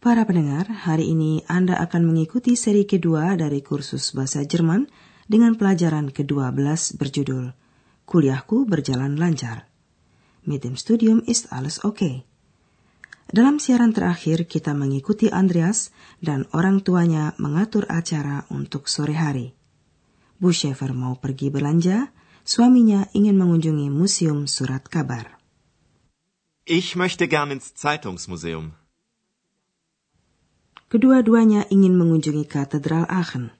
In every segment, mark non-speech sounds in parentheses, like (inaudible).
Para pendengar, hari ini Anda akan mengikuti seri kedua dari kursus bahasa Jerman dengan pelajaran ke-12 berjudul Kuliahku berjalan lancar. Mit dem Studium ist alles okay. Dalam siaran terakhir kita mengikuti Andreas dan orang tuanya mengatur acara untuk sore hari. Bu Schaefer mau pergi belanja, suaminya ingin mengunjungi museum surat kabar. Ich möchte gern ins Zeitungsmuseum. Kedua-duanya ingin mengunjungi katedral Aachen.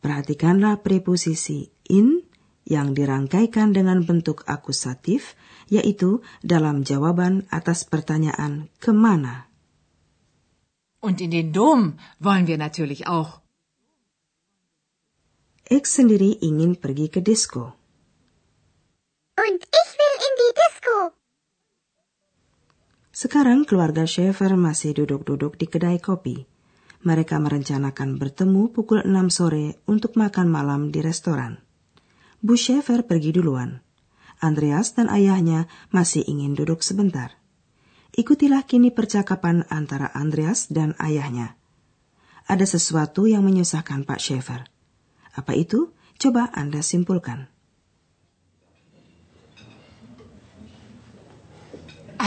Perhatikanlah preposisi in yang dirangkaikan dengan bentuk akusatif, yaitu dalam jawaban atas pertanyaan ke mana. Und in den Dom wollen wir natürlich auch. X sendiri ingin pergi ke disco. Und ich will in die Disco. Sekarang keluarga Schaefer masih duduk-duduk di kedai kopi. Mereka merencanakan bertemu pukul 6 sore untuk makan malam di restoran. Bu Schaefer pergi duluan. Andreas dan ayahnya masih ingin duduk sebentar. Ikutilah kini percakapan antara Andreas dan ayahnya. Ada sesuatu yang menyusahkan Pak Schaefer. Apa itu? Coba Anda simpulkan.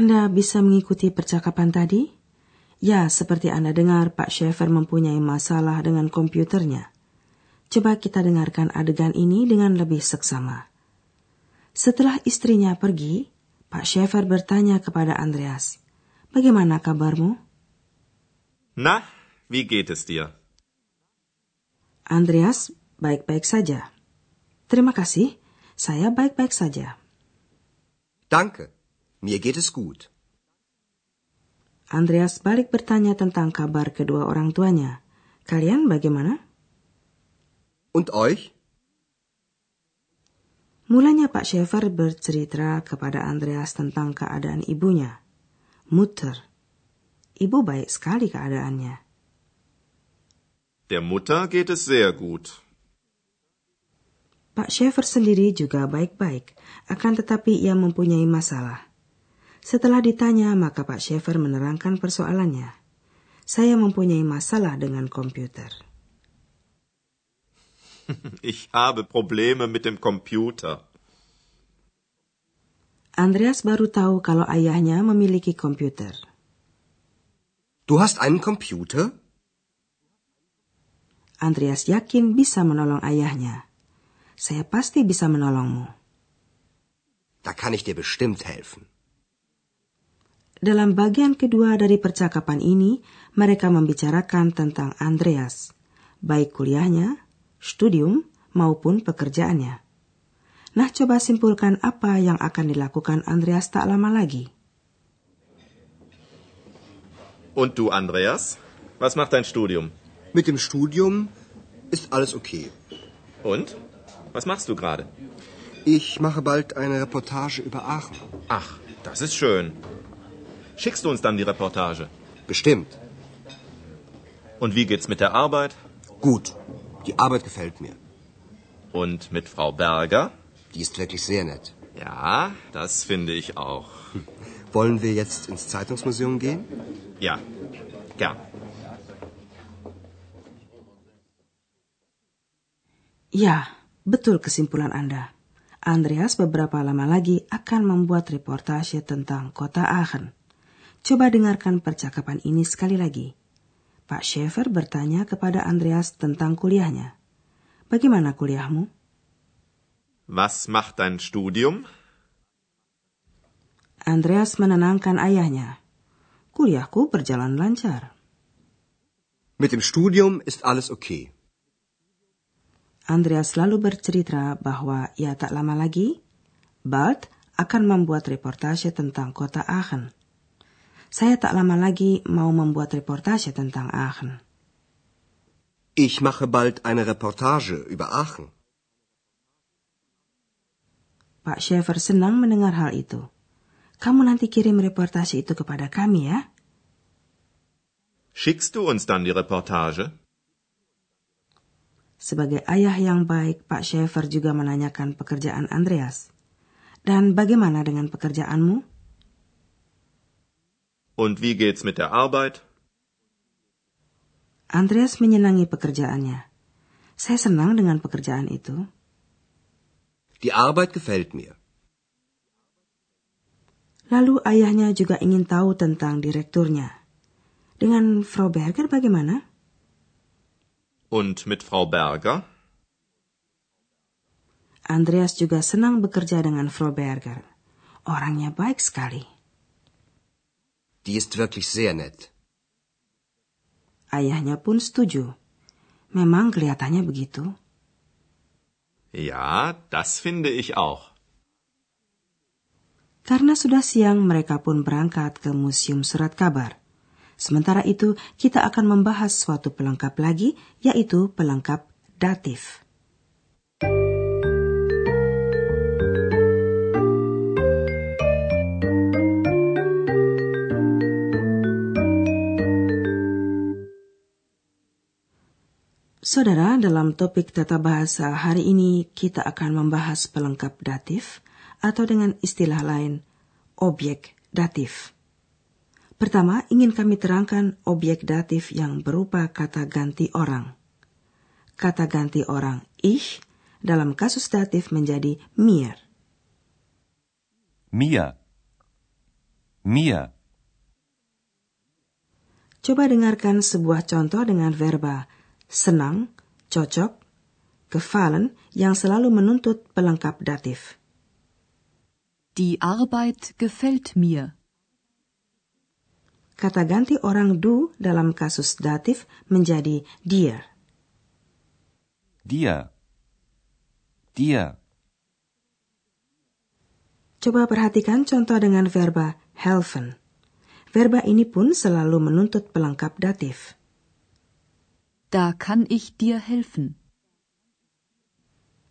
Anda bisa mengikuti percakapan tadi? Ya, seperti Anda dengar, Pak Schaefer mempunyai masalah dengan komputernya. Coba kita dengarkan adegan ini dengan lebih seksama. Setelah istrinya pergi, Pak Schaefer bertanya kepada Andreas, Bagaimana kabarmu? Na, wie geht es dir? Andreas, baik-baik saja. Terima kasih, saya baik-baik saja. Danke, mir geht es gut. Andreas balik bertanya tentang kabar kedua orang tuanya. Kalian bagaimana? Und euch? Mulanya Pak Schaefer bercerita kepada Andreas tentang keadaan ibunya. Mutter. Ibu baik sekali keadaannya. Der Mutter geht es sehr gut. Pak Schaefer sendiri juga baik-baik, akan tetapi ia mempunyai masalah. Setelah ditanya, maka Pak Schaefer menerangkan persoalannya. Saya mempunyai masalah dengan komputer. (laughs) Ich habe Probleme mit dem Computer. Andreas baru tahu kalau ayahnya memiliki komputer. Du hast einen Computer? Andreas yakin bisa menolong ayahnya. Saya pasti bisa menolongmu. Da kann ich dir bestimmt helfen. Dalam bagian kedua dari percakapan ini, mereka membicarakan tentang Andreas, baik kuliahnya, studium, maupun pekerjaannya. Nah, coba simpulkan apa yang akan dilakukan Andreas tak lama lagi. Und du, Andreas? Was macht dein Studium? Mit dem Studium ist alles okay. Und? Was machst du gerade? Ich mache bald eine Reportage über Aachen. Ach, das ist schön. Schickst du uns dann die Reportage? Bestimmt. Und wie geht's mit der Arbeit? Gut. Die Arbeit gefällt mir. Und mit Frau Berger? Die ist wirklich sehr nett. Ja, das finde ich auch. Wollen wir jetzt ins Zeitungsmuseum gehen? Ja, gern. Ya, betul kesimpulan Anda. Andreas beberapa lama lagi akan membuat reportase tentang kota Aachen. Coba dengarkan percakapan ini sekali lagi. Pak Schaefer bertanya kepada Andreas tentang kuliahnya. Bagaimana kuliahmu? Was macht dein Studium? Andreas menenangkan ayahnya. Kuliahku berjalan lancar. Mit dem Studium ist alles okay. Andreas lalu bercerita bahwa ia tak lama lagi, bald akan membuat reportase tentang kota Aachen. Saya tak lama lagi mau membuat reportase tentang Aachen. Ich mache bald eine Reportage über Aachen. Pak Schaefer senang mendengar hal itu. Kamu nanti kirim reportase itu kepada kami ya. Schickst du uns dann die Reportage? Sebagai ayah yang baik, Pak Schaefer juga menanyakan pekerjaan Andreas. Dan bagaimana dengan pekerjaanmu? Und wie geht's mit der Arbeit? Andreas menyenangi pekerjaannya. Saya senang dengan pekerjaan itu. Die Arbeit gefällt mir. Lalu ayahnya juga ingin tahu tentang direkturnya. Dengan Frau Berger bagaimana? Und mit Frau Berger? Andreas juga senang bekerja dengan Frau Berger. Orangnya baik sekali. Die ist wirklich sehr nett. Ayahnya pun setuju. Memang kelihatannya begitu. Ja, das finde ich auch. Karena sudah siang, mereka pun berangkat ke Museum Surat Kabar. Sementara itu, kita akan membahas suatu pelengkap lagi, yaitu pelengkap datif. Saudara, dalam topik tata bahasa hari ini kita akan membahas pelengkap datif atau dengan istilah lain objek datif. Pertama, ingin kami terangkan objek datif yang berupa kata ganti orang. Kata ganti orang ich dalam kasus datif menjadi mir. Mir. Mir. Coba dengarkan sebuah contoh dengan verba senang, cocok, gefallen yang selalu menuntut pelengkap datif. Die Arbeit gefällt mir. Kata ganti orang du dalam kasus datif menjadi dir. Dir. Dir. Coba perhatikan contoh dengan verba helfen. Verba ini pun selalu menuntut pelengkap datif. Da kann ich dir helfen.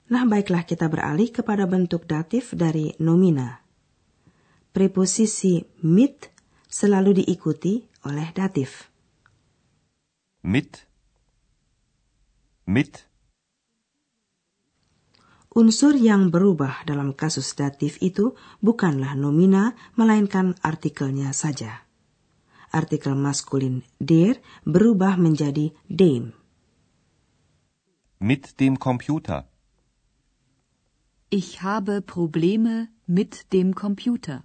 Nah, baiklah kita beralih kepada bentuk datif dari nomina. Preposisi mit selalu diikuti oleh datif. Mit. Mit. Unsur yang berubah dalam kasus datif itu bukanlah nomina, melainkan artikelnya saja artikel maskulin der berubah menjadi dem. Mit dem Computer. Ich habe Probleme mit dem Computer.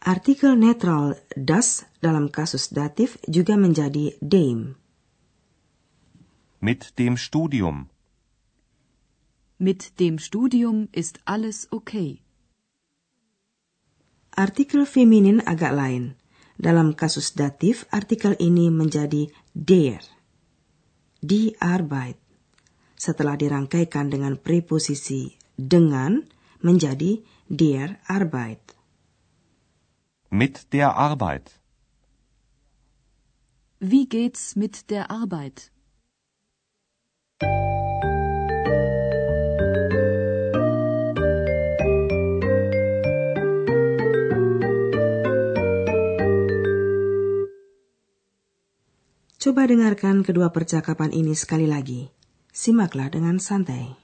Artikel netral das dalam kasus datif juga menjadi dem. Mit dem Studium. Mit dem Studium ist alles okay. Artikel feminin agak lain. Dalam kasus datif, artikel ini menjadi der. Die Arbeit. Setelah dirangkaikan dengan preposisi dengan, menjadi der Arbeit. Mit der Arbeit. Wie geht's mit der Arbeit? Coba dengarkan kedua percakapan ini sekali lagi. Simaklah dengan santai.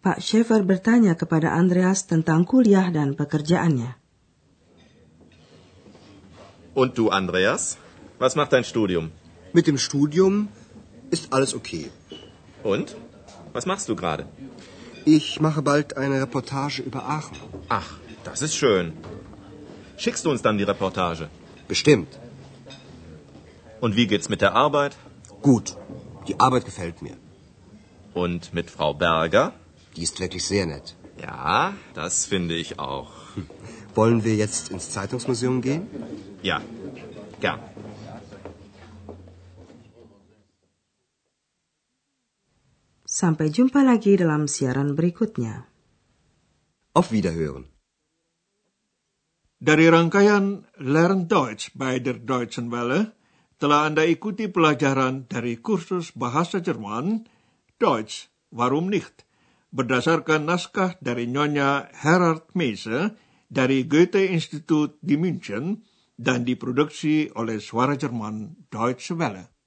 Pak Schaefer bertanya kepada Andreas tentang kuliah dan pekerjaannya. Und du, Andreas? Was macht dein Studium? Mit dem Studium ist alles okay. Und? Was machst du gerade? Ich mache bald eine Reportage über Aachen. Ach, das ist schön. Schickst du uns dann die Reportage? Bestimmt. Und wie geht's mit der Arbeit? Gut. Die Arbeit gefällt mir. Und mit Frau Berger? Die ist wirklich sehr nett. Ja, das finde ich auch. Wollen wir jetzt ins Zeitungsmuseum gehen? Ja, gern. Sampai jumpa lagi dalam siaran berikutnya. Auf Wiederhören. Dari rangkaian Learn Deutsch bei der Deutschen Welle, telah Anda ikuti pelajaran dari kursus bahasa Jerman, Deutsch, warum nicht, berdasarkan naskah dari Nyonya Herard Meise dari Goethe Institut di München dan diproduksi oleh Suara Jerman Deutsche Welle.